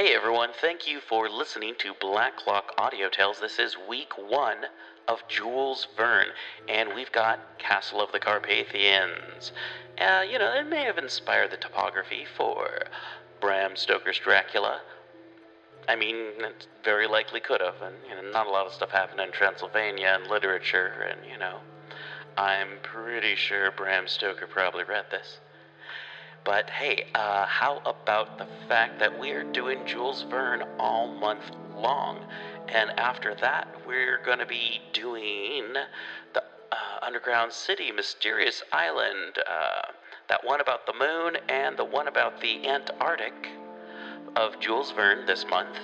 Hey everyone, thank you for listening to Black Clock Audio Tales. This is week one of Jules Verne, and we've got Castle of the Carpathians. Uh, you know, it may have inspired the topography for Bram Stoker's Dracula. I mean, it very likely could have, and you know, not a lot of stuff happened in Transylvania and literature, and you know, I'm pretty sure Bram Stoker probably read this. But hey, uh, how about the fact that we're doing Jules Verne all month long? And after that, we're going to be doing the uh, Underground City, Mysterious Island, uh, that one about the moon, and the one about the Antarctic of Jules Verne this month.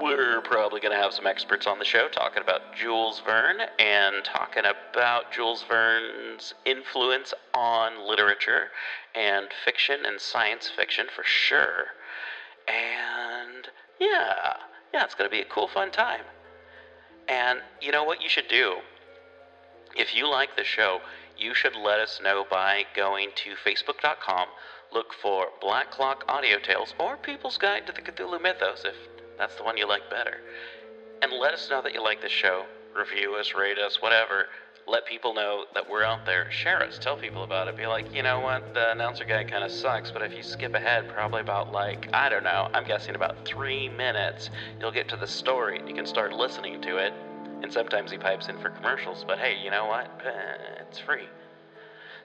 We're probably going to have some experts on the show talking about Jules Verne and talking about Jules Verne's influence on literature and fiction and science fiction for sure. And yeah, yeah, it's going to be a cool, fun time. And you know what you should do? If you like the show, you should let us know by going to facebook.com, look for Black Clock Audio Tales or People's Guide to the Cthulhu Mythos if that's the one you like better. And let us know that you like the show. Review us, rate us, whatever. Let people know that we're out there. Share us. Tell people about it. Be like, you know what? The announcer guy kind of sucks, but if you skip ahead, probably about like, I don't know, I'm guessing about three minutes, you'll get to the story. And you can start listening to it. And sometimes he pipes in for commercials, but hey, you know what? Eh, It's free.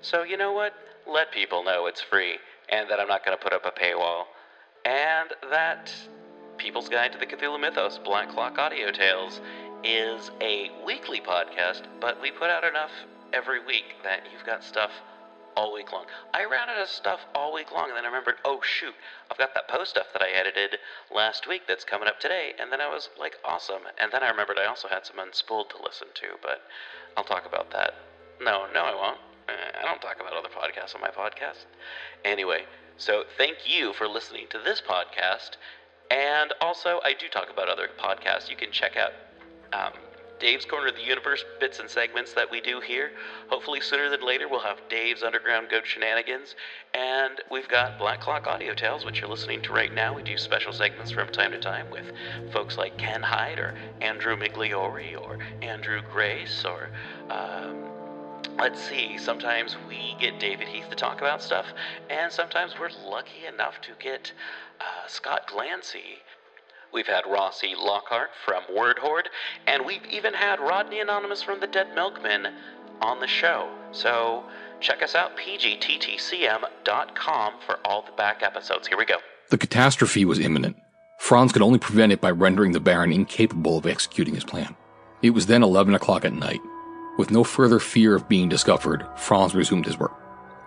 So, you know what? Let people know it's free and that I'm not going to put up a paywall. And that People's Guide to the Cthulhu Mythos, Black Clock Audio Tales, is a weekly podcast, but we put out enough every week that you've got stuff all week long. I ran out of stuff all week long, and then I remembered, oh shoot, I've got that post stuff that I edited last week that's coming up today, and then I was like, awesome. And then I remembered I also had some unspooled to listen to, but I'll talk about that. No, no, I won't. Uh, I don't talk about other podcasts on my podcast. Anyway, so thank you for listening to this podcast. And also, I do talk about other podcasts. You can check out um, Dave's Corner of the Universe bits and segments that we do here. Hopefully, sooner than later, we'll have Dave's Underground Goat Shenanigans. And we've got Black Clock Audio Tales, which you're listening to right now. We do special segments from time to time with folks like Ken Hite or Andrew Migliore or Andrew Grace or. Um, Let's see, sometimes we get David Heath to talk about stuff, and sometimes we're lucky enough to get uh, Scott Glancy. We've had Rossi Lockhart from Word Horde, and we've even had Rodney Anonymous from the Dead Milkmen on the show. So check us out, pgttcm.com, for all the back episodes. Here we go. The catastrophe was imminent. Franz could only prevent it by rendering the Baron incapable of executing his plan. It was then 11 o'clock at night. With no further fear of being discovered, Franz resumed his work.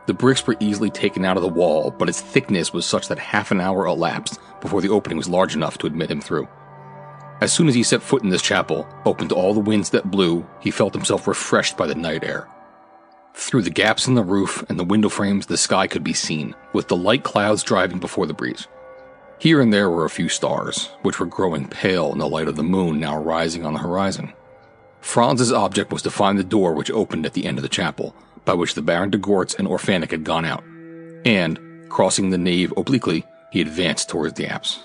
The bricks were easily taken out of the wall, but its thickness was such that half an hour elapsed before the opening was large enough to admit him through. As soon as he set foot in this chapel, open to all the winds that blew, he felt himself refreshed by the night air. Through the gaps in the roof and the window frames, the sky could be seen, with the light clouds driving before the breeze. Here and there were a few stars, which were growing pale in the light of the moon now rising on the horizon. Franz's object was to find the door which opened at the end of the chapel, by which the Baron de Gortz and Orfanik had gone out, and, crossing the nave obliquely, he advanced towards the apse.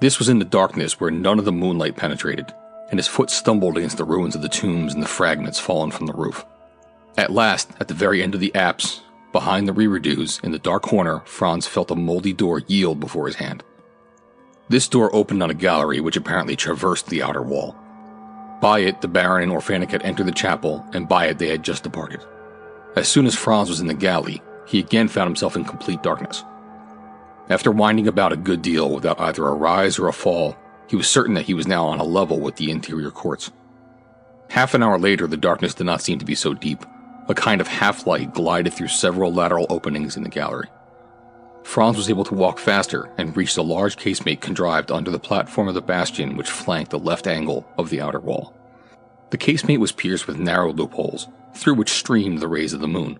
This was in the darkness where none of the moonlight penetrated, and his foot stumbled against the ruins of the tombs and the fragments fallen from the roof. At last, at the very end of the apse, behind the reredos, in the dark corner, Franz felt a moldy door yield before his hand. This door opened on a gallery which apparently traversed the outer wall. By it, the Baron and Orfanik had entered the chapel, and by it they had just departed. As soon as Franz was in the galley, he again found himself in complete darkness. After winding about a good deal without either a rise or a fall, he was certain that he was now on a level with the interior courts. Half an hour later, the darkness did not seem to be so deep. A kind of half light glided through several lateral openings in the gallery. Franz was able to walk faster and reached a large casemate contrived under the platform of the bastion which flanked the left angle of the outer wall. The casemate was pierced with narrow loopholes, through which streamed the rays of the moon.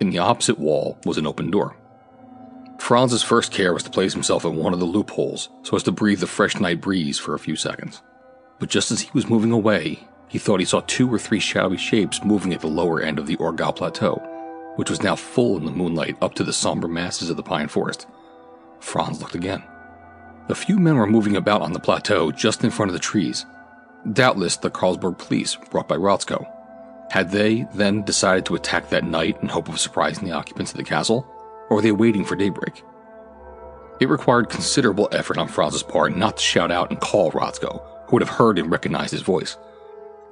In the opposite wall was an open door. Franz's first care was to place himself at one of the loopholes so as to breathe the fresh night breeze for a few seconds. But just as he was moving away, he thought he saw two or three shadowy shapes moving at the lower end of the Orgall Plateau, which was now full in the moonlight up to the somber masses of the pine forest. Franz looked again. A few men were moving about on the plateau just in front of the trees. Doubtless the Karlsburg police brought by Rotzko. Had they then decided to attack that night in hope of surprising the occupants of the castle, or were they waiting for daybreak? It required considerable effort on Franz's part not to shout out and call Rotzko, who would have heard and recognized his voice.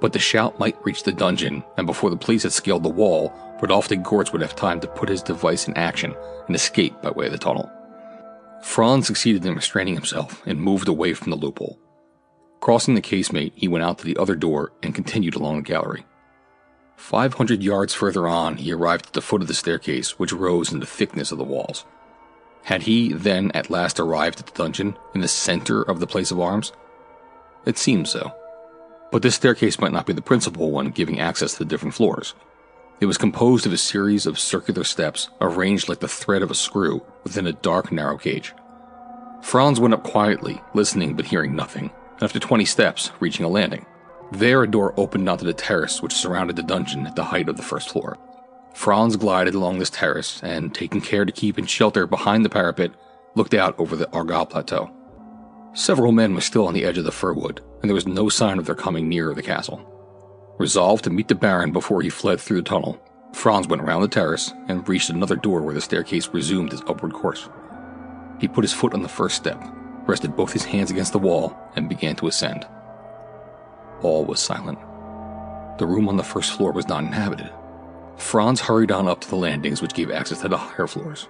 But the shout might reach the dungeon, and before the police had scaled the wall, Rodolphe de Gortz would have time to put his device in action and escape by way of the tunnel. Franz succeeded in restraining himself and moved away from the loophole. Crossing the casemate, he went out to the other door and continued along the gallery. Five hundred yards further on, he arrived at the foot of the staircase, which rose in the thickness of the walls. Had he then at last arrived at the dungeon, in the center of the place of arms? It seemed so. But this staircase might not be the principal one giving access to the different floors. It was composed of a series of circular steps arranged like the thread of a screw within a dark, narrow cage. Franz went up quietly, listening but hearing nothing, after 20 steps, reaching a landing. There, a door opened onto the terrace which surrounded the dungeon at the height of the first floor. Franz glided along this terrace and, taking care to keep in shelter behind the parapet, looked out over the Orgall Plateau. Several men were still on the edge of the fir wood, and there was no sign of their coming nearer the castle. Resolved to meet the Baron before he fled through the tunnel, Franz went around the terrace and reached another door where the staircase resumed its upward course. He put his foot on the first step, rested both his hands against the wall, and began to ascend. All was silent. The room on the first floor was not inhabited. Franz hurried on up to the landings which gave access to the higher floors.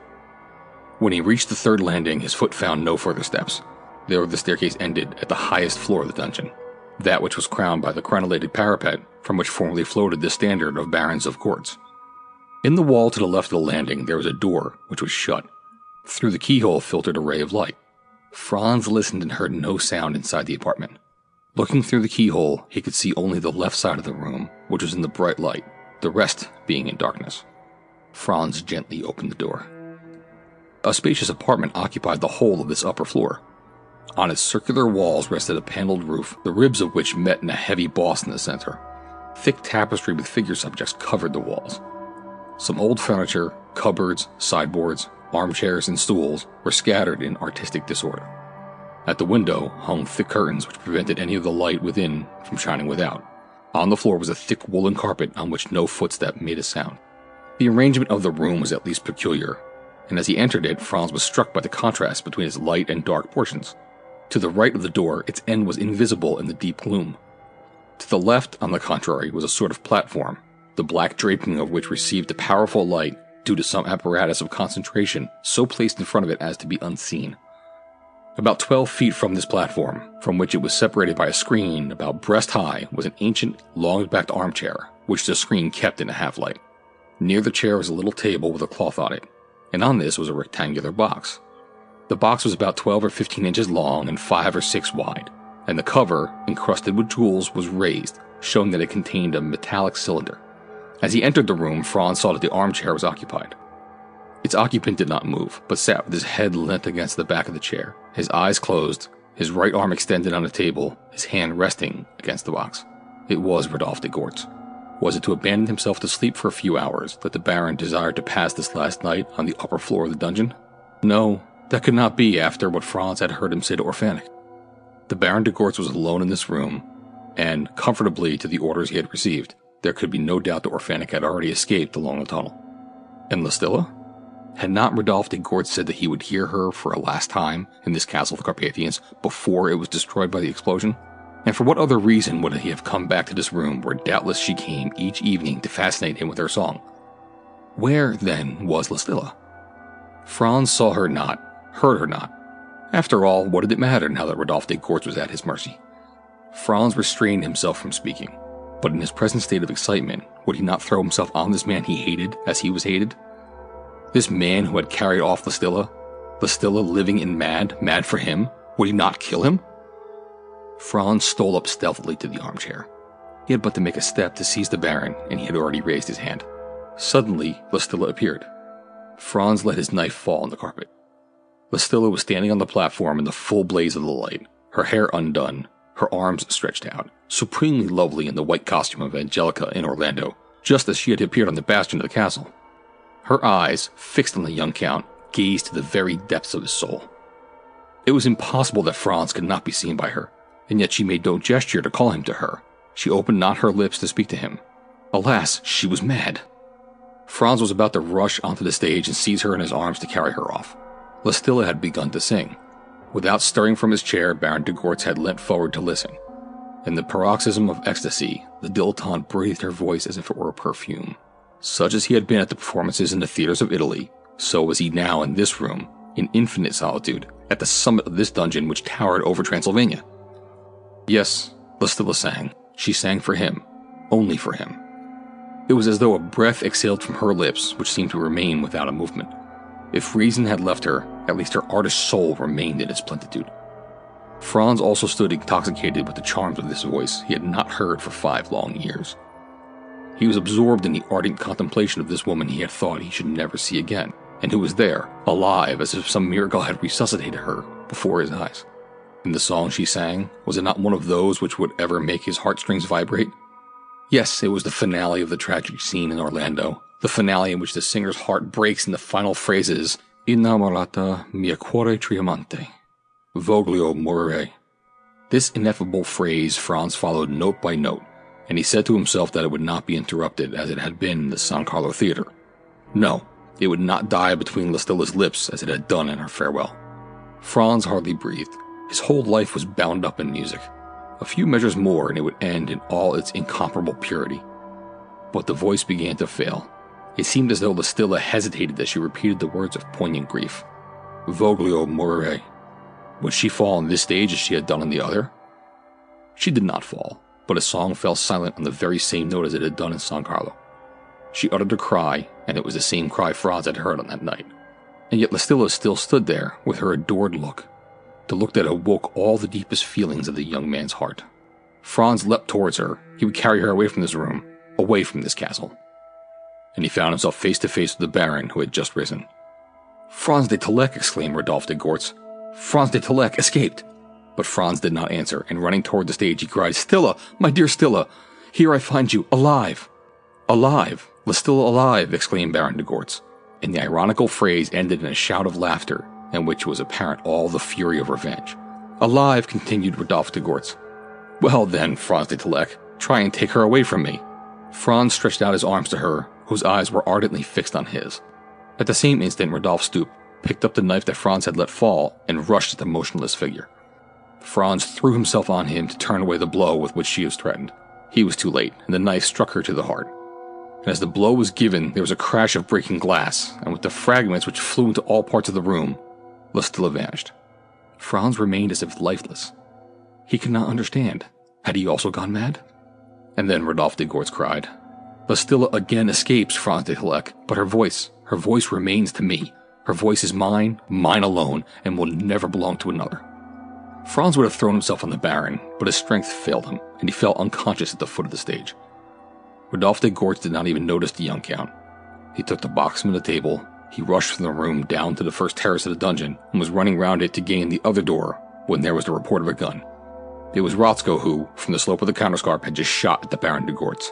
When he reached the third landing, his foot found no further steps. There the staircase ended at the highest floor of the dungeon, that which was crowned by the crenellated parapet from which formerly floated the standard of barons of Gortz. In the wall to the left of the landing, there was a door which was shut. Through the keyhole filtered a ray of light. Franz listened and heard no sound inside the apartment. Looking through the keyhole, he could see only the left side of the room, which was in the bright light, the rest being in darkness. Franz gently opened the door. A spacious apartment occupied the whole of this upper floor. On its circular walls rested a paneled roof, the ribs of which met in a heavy boss in the center. Thick tapestry with figure subjects covered the walls. Some old furniture, cupboards, sideboards, armchairs, and stools were scattered in artistic disorder. At the window hung thick curtains which prevented any of the light within from shining without. On the floor was a thick woolen carpet on which no footstep made a sound. The arrangement of the room was at least peculiar, and as he entered it, Franz was struck by the contrast between its light and dark portions. To the right of the door, its end was invisible in the deep gloom. To the left, on the contrary, was a sort of platform, the black draping of which received a powerful light due to some apparatus of concentration so placed in front of it as to be unseen. About 12 feet from this platform, from which it was separated by a screen about breast high, was an ancient, long backed armchair, which the screen kept in a half light. Near the chair was a little table with a cloth on it, and on this was a rectangular box. The box was about 12 or 15 inches long and 5 or 6 wide, and the cover, encrusted with jewels, was raised, showing that it contained a metallic cylinder. As he entered the room, Franz saw that the armchair was occupied. Its occupant did not move, but sat with his head leant against the back of the chair, his eyes closed, his right arm extended on the table, his hand resting against the box. It was Rodolphe de Gortz. Was it to abandon himself to sleep for a few hours that the Baron desired to pass this last night on the upper floor of the dungeon? No, that could not be after what Franz had heard him say to Orfanik. The Baron de Gortz was alone in this room, and, comfortably to the orders he had received, there could be no doubt that Orfanik had already escaped along the tunnel. And La Stilla? Had not Rodolphe de Gortz said that he would hear her for a last time in this castle of the Carpathians before it was destroyed by the explosion? And for what other reason would he have come back to this room where doubtless she came each evening to fascinate him with her song? Where, then, was La Stilla? Franz saw her not, heard her not. After all, what did it matter now that Rodolphe de Gortz was at his mercy? Franz restrained himself from speaking, but in his present state of excitement, would he not throw himself on this man he hated as he was hated? This man who had carried off La Stilla, Lestilla living in mad, mad for him, would he not kill him? Franz stole up stealthily to the armchair. He had but to make a step to seize the Baron, and he had already raised his hand. Suddenly, La Stilla appeared. Franz let his knife fall on the carpet. La Stilla was standing on the platform in the full blaze of the light, her hair undone, her arms stretched out, supremely lovely in the white costume of Angelica in Orlando, just as she had appeared on the bastion of the castle. Her eyes, fixed on the young count, gazed to the very depths of his soul. It was impossible that Franz could not be seen by her, and yet she made no gesture to call him to her. She opened not her lips to speak to him. Alas, she was mad. Franz was about to rush onto the stage and seize her in his arms to carry her off. La Stilla had begun to sing. Without stirring from his chair, Baron de Gortz had leant forward to listen. In the paroxysm of ecstasy, the dilettante breathed her voice as if it were a perfume. Such as he had been at the performances in the theaters of Italy, so was he now in this room, in infinite solitude, at the summit of this dungeon which towered over Transylvania. Yes, La Stilla sang. She sang for him, only for him. It was as though a breath exhaled from her lips, which seemed to remain without a movement. If reason had left her, at least her artist soul remained in its plentitude. Franz also stood intoxicated with the charms of this voice he had not heard for five long years. He was absorbed in the ardent contemplation of this woman he had thought he should never see again, and who was there, alive as if some miracle had resuscitated her before his eyes. And the song she sang, was it not one of those which would ever make his heartstrings vibrate? Yes, it was the finale of the tragic scene in Orlando, the finale in which the singer's heart breaks in the final phrases, Innamorata mia cuore tremante, voglio morire. This ineffable phrase Franz followed note by note, and he said to himself that it would not be interrupted as it had been in the San Carlo Theater. No, it would not die between La Stilla's lips as it had done in her farewell. Franz hardly breathed. His whole life was bound up in music. A few measures more and it would end in all its incomparable purity. But the voice began to fail, it seemed as though La Stilla hesitated as she repeated the words of poignant grief. Voglio morire. Would she fall on this stage as she had done on the other? She did not fall, but a song fell silent on the very same note as it had done in San Carlo. She uttered a cry, and it was the same cry Franz had heard on that night. And yet La Stilla still stood there with her adored look, the look that awoke all the deepest feelings of the young man's heart. Franz leapt towards her. He would carry her away from this room, away from this castle and he found himself face to face with the Baron who had just risen. Franz de Tolek! exclaimed Rodolphe de Gortz. Franz de Tolek escaped! But Franz did not answer, and running toward the stage, he cried, Stilla, my dear Stilla, here I find you, alive! Alive! La Stilla alive! exclaimed Baron de Gortz. And the ironical phrase ended in a shout of laughter, in which was apparent all the fury of revenge. Alive, continued Rodolphe de Gortz. Well then, Franz de Tolek, try and take her away from me. Franz stretched out his arms to her, whose eyes were ardently fixed on his. At the same instant, Rodolphe stooped, picked up the knife that Franz had let fall, and rushed at the motionless figure. Franz threw himself on him to turn away the blow with which she was threatened. He was too late, and the knife struck her to the heart. And as the blow was given, there was a crash of breaking glass, and with the fragments which flew into all parts of the room, La Stilla vanished. Franz remained as if lifeless. He could not understand. Had he also gone mad? And then Rodolphe de Gortz cried, La Stilla again escapes Franz de Tolek, but her voice, her voice remains to me. Her voice is mine, mine alone, and will never belong to another. Franz would have thrown himself on the Baron, but his strength failed him, and he fell unconscious at the foot of the stage. Rodolphe de Gortz did not even notice the young count. He took the box from the table, he rushed from the room down to the first terrace of the dungeon, and was running round it to gain the other door when there was the report of a gun. It was Rotzko who, from the slope of the counterscarp, had just shot at the Baron de Gortz.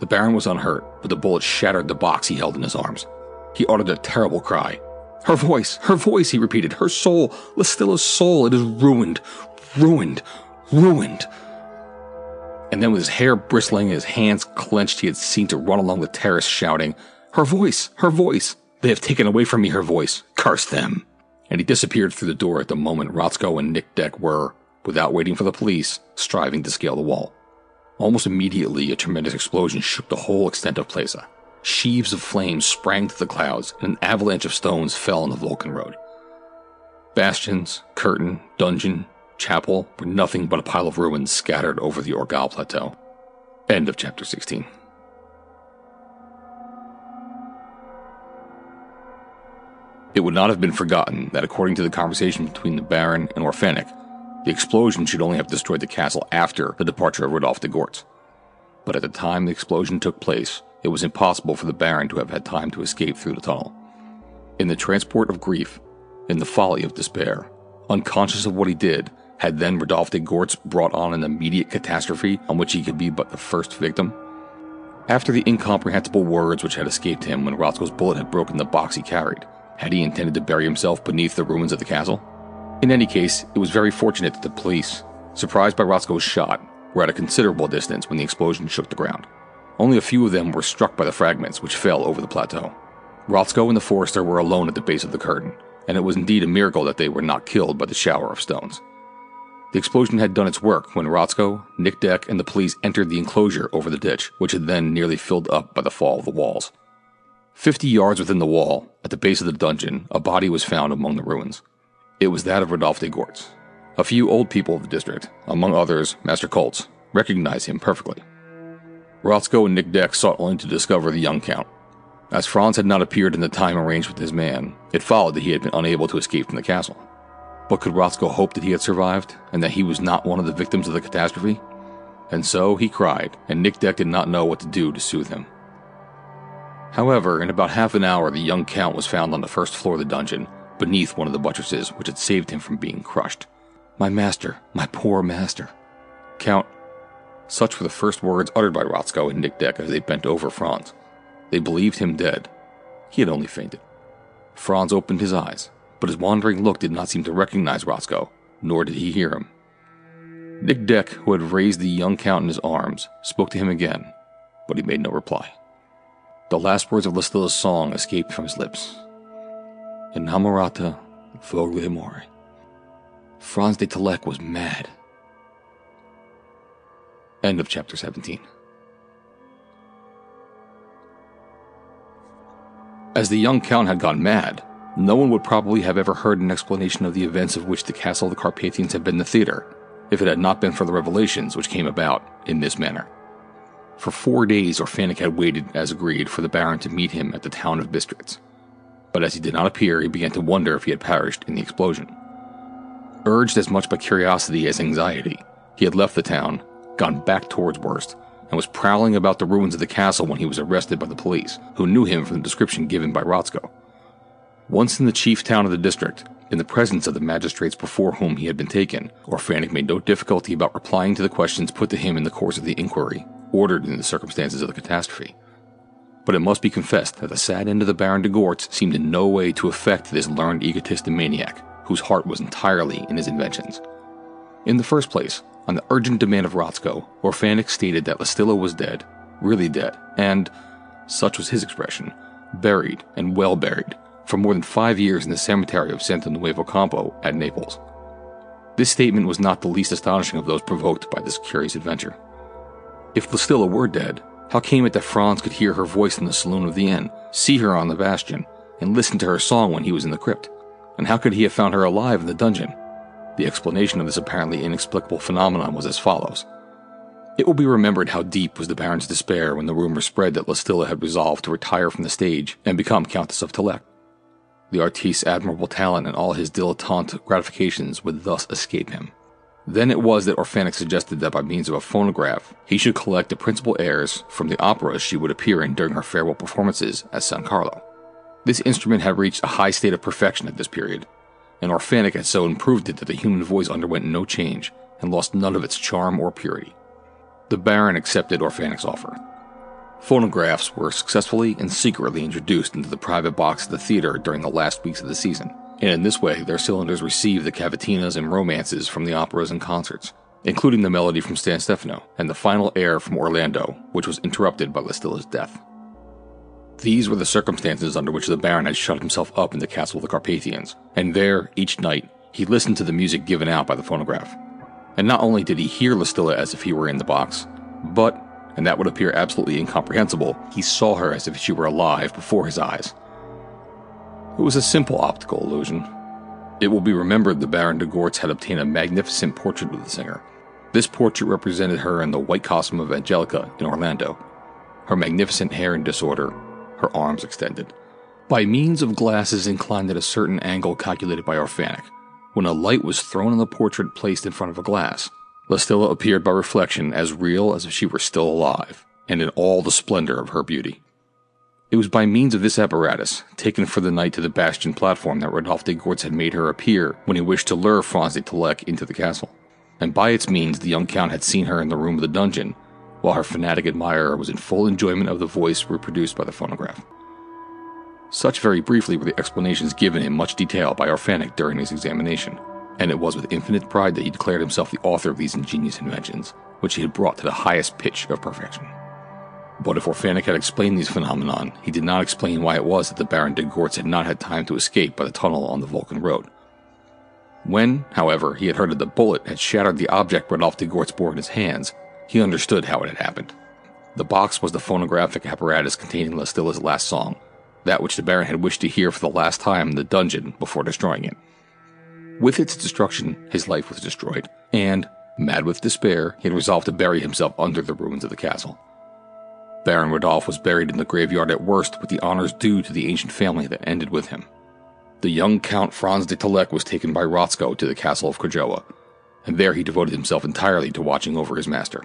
The Baron was unhurt, but the bullet shattered the box he held in his arms. He uttered a terrible cry. Her voice, her voice, he repeated. Her soul, La Stilla's soul, it is ruined, ruined, ruined. And then with his hair bristling and his hands clenched, he had seen to run along the terrace shouting, Her voice, her voice. They have taken away from me her voice. Curse them. And he disappeared through the door at the moment Rotzko and Nick Deck were, without waiting for the police, striving to scale the wall. Almost immediately, a tremendous explosion shook the whole extent of Plaza. Sheaves of flames sprang to the clouds, and an avalanche of stones fell on the Vulcan road. Bastions, curtain, dungeon, chapel were nothing but a pile of ruins scattered over the Orgall Plateau. End of chapter 16. It would not have been forgotten that, according to the conversation between the Baron and Orfanik, the explosion should only have destroyed the castle after the departure of Rodolphe de Gortz. But at the time the explosion took place, it was impossible for the Baron to have had time to escape through the tunnel. In the transport of grief, in the folly of despair, unconscious of what he did, had then Rodolphe de Gortz brought on an immediate catastrophe on which he could be but the first victim? After the incomprehensible words which had escaped him when Rotzko's bullet had broken the box he carried, had he intended to bury himself beneath the ruins of the castle? In any case, it was very fortunate that the police, surprised by Rotzko's shot, were at a considerable distance when the explosion shook the ground. Only a few of them were struck by the fragments which fell over the plateau. Rotzko and the forester were alone at the base of the curtain, and it was indeed a miracle that they were not killed by the shower of stones. The explosion had done its work when Rotzko, Nick Deck, and the police entered the enclosure over the ditch, which had then nearly filled up by the fall of the walls. Fifty yards within the wall, at the base of the dungeon, a body was found among the ruins. It was that of Rodolphe de Gortz. A few old people of the district, among others Master Koltz, recognized him perfectly. Rotzko and Nick Deck sought only to discover the young count. As Franz had not appeared in the time arranged with his man, it followed that he had been unable to escape from the castle. But could Rotzko hope that he had survived, and that he was not one of the victims of the catastrophe? And so he cried, and Nick Deck did not know what to do to soothe him. However, in about half an hour, the young count was found on the first floor of the dungeon, beneath one of the buttresses which had saved him from being crushed. My master, my poor master. Count. Such were the first words uttered by Rotzko and Nick Deck as they bent over Franz. They believed him dead. He had only fainted. Franz opened his eyes, but his wandering look did not seem to recognize Rotzko, nor did he hear him. Nick Deck, who had raised the young count in his arms, spoke to him again, but he made no reply. The last words of La Stilla's song escaped from his lips. Innamorata Fogle Amore. Franz de Tolek was mad. End of chapter 17. As the young count had gone mad, no one would probably have ever heard an explanation of the events of which the castle of the Carpathians had been the theater, if it had not been for the revelations which came about in this manner. For four days, Orfanik had waited, as agreed, for the Baron to meet him at the town of Bistritz. But as he did not appear, he began to wonder if he had perished in the explosion. Urged as much by curiosity as anxiety, he had left the town, gone back towards Werst, and was prowling about the ruins of the castle when he was arrested by the police, who knew him from the description given by Rotzko. Once in the chief town of the district, in the presence of the magistrates before whom he had been taken, Orfanik made no difficulty about replying to the questions put to him in the course of the inquiry, ordered in the circumstances of the catastrophe. But it must be confessed that the sad end of the Baron de Gortz seemed in no way to affect this learned egotist and maniac, whose heart was entirely in his inventions. In the first place, on the urgent demand of Rotzko, Orfanik stated that La Stilla was dead, really dead, and, such was his expression, buried and well buried, for more than five years in the cemetery of Santo Nuovo Campo at Naples. This statement was not the least astonishing of those provoked by this curious adventure. If La Stilla were dead, how came it that Franz could hear her voice in the saloon of the inn, see her on the bastion, and listen to her song when he was in the crypt? And how could he have found her alive in the dungeon? The explanation of this apparently inexplicable phenomenon was as follows. It will be remembered how deep was the Baron's despair when the rumor spread that La Stilla had resolved to retire from the stage and become Countess of Tolek. The artiste's admirable talent and all his dilettante gratifications would thus escape him. Then it was that Orfanik suggested that by means of a phonograph, he should collect the principal airs from the operas she would appear in during her farewell performances at San Carlo. This instrument had reached a high state of perfection at this period, and Orfanik had so improved it that the human voice underwent no change and lost none of its charm or purity. The Baron accepted Orfanik's offer. Phonographs were successfully and secretly introduced into the private box of the theater during the last weeks of the season, and in this way their cylinders received the cavatinas and romances from the operas and concerts, including the melody from San Stefano and the final air from Orlando, which was interrupted by La Stilla's death. These were the circumstances under which the Baron had shut himself up in the castle of the Carpathians, and there, each night, he listened to the music given out by the phonograph. And not only did he hear La Stilla as if he were in the box, but, and that would appear absolutely incomprehensible, he saw her as if she were alive before his eyes. It was a simple optical illusion. It will be remembered the Baron de Gortz had obtained a magnificent portrait of the singer. This portrait represented her in the white costume of Angelica in Orlando, her magnificent hair in disorder, her arms extended. By means of glasses inclined at a certain angle calculated by Orfanik, when a light was thrown on the portrait placed in front of a glass, La Stilla appeared by reflection as real as if she were still alive, and in all the splendor of her beauty. It was by means of this apparatus, taken for the night to the bastion platform, that Rodolphe de Gortz had made her appear when he wished to lure Franz de Tolek into the castle. And by its means, the young count had seen her in the room of the dungeon, while her fanatic admirer was in full enjoyment of the voice reproduced by the phonograph. Such very briefly were the explanations given in much detail by Orfanik during his examination. and it was with infinite pride that he declared himself the author of these ingenious inventions, which he had brought to the highest pitch of perfection. But if Orfanik had explained these phenomenon, he did not explain why it was that the Baron de Gortz had not had time to escape by the tunnel on the Vulcan road. When, however, he had heard that the bullet had shattered the object Rodolphe de Gortz bore in his hands, he understood how it had happened. The box was the phonographic apparatus containing La Stilla's last song, that which the Baron had wished to hear for the last time in the dungeon before destroying it. With its destruction, his life was destroyed, and, mad with despair, he had resolved to bury himself under the ruins of the castle. Baron Rodolphe was buried in the graveyard at Werst with the honors due to the ancient family that ended with him. The young Count Franz de Talec was taken by Rotzko to the castle of Krajowa, and there he devoted himself entirely to watching over his master.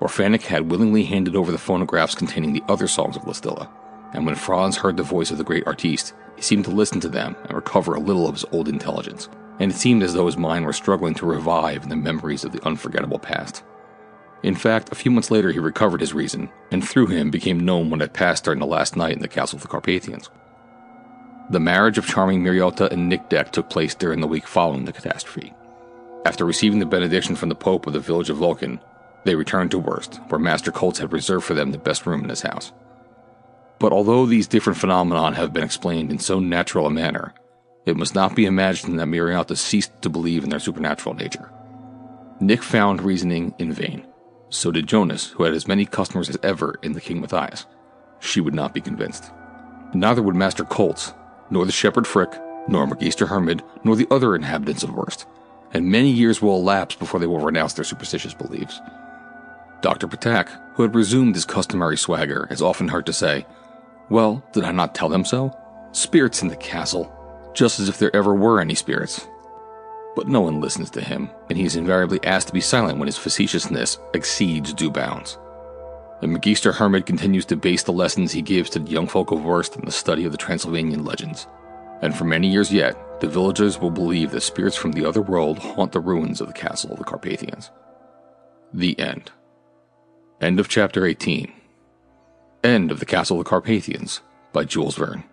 Orfanik had willingly handed over the phonographs containing the other songs of La Stilla, and when Franz heard the voice of the great artiste, he seemed to listen to them and recover a little of his old intelligence and it seemed as though his mind were struggling to revive in the memories of the unforgettable past. In fact, a few months later he recovered his reason, and through him became known what had passed during the last night in the castle of the Carpathians. The marriage of charming Miriota and Nick Deck took place during the week following the catastrophe. After receiving the benediction from the Pope of the village of Vulcan, they returned to Werst, where Master Koltz had reserved for them the best room in his house. But although these different phenomena have been explained in so natural a manner, it must not be imagined that Miriota ceased to believe in their supernatural nature. Nick found reasoning in vain. So did Jonas, who had as many customers as ever in the King Matthias. She would not be convinced. Neither would Master Koltz, nor the shepherd Frik, nor Magister Hermid, nor the other inhabitants of Werst, and many years will elapse before they will renounce their superstitious beliefs. Dr. Patak, who had resumed his customary swagger, is often heard to say, Well, did I not tell them so? Spirits in the castle, just as if there ever were any spirits. But no one listens to him, and he is invariably asked to be silent when his facetiousness exceeds due bounds. The Magister Hermit continues to base the lessons he gives to the young folk of Werst on the study of the Transylvanian legends. And for many years yet, the villagers will believe that spirits from the other world haunt the ruins of the castle of the Carpathians. The end. End of chapter 18. End of the Castle of the Carpathians by Jules Verne.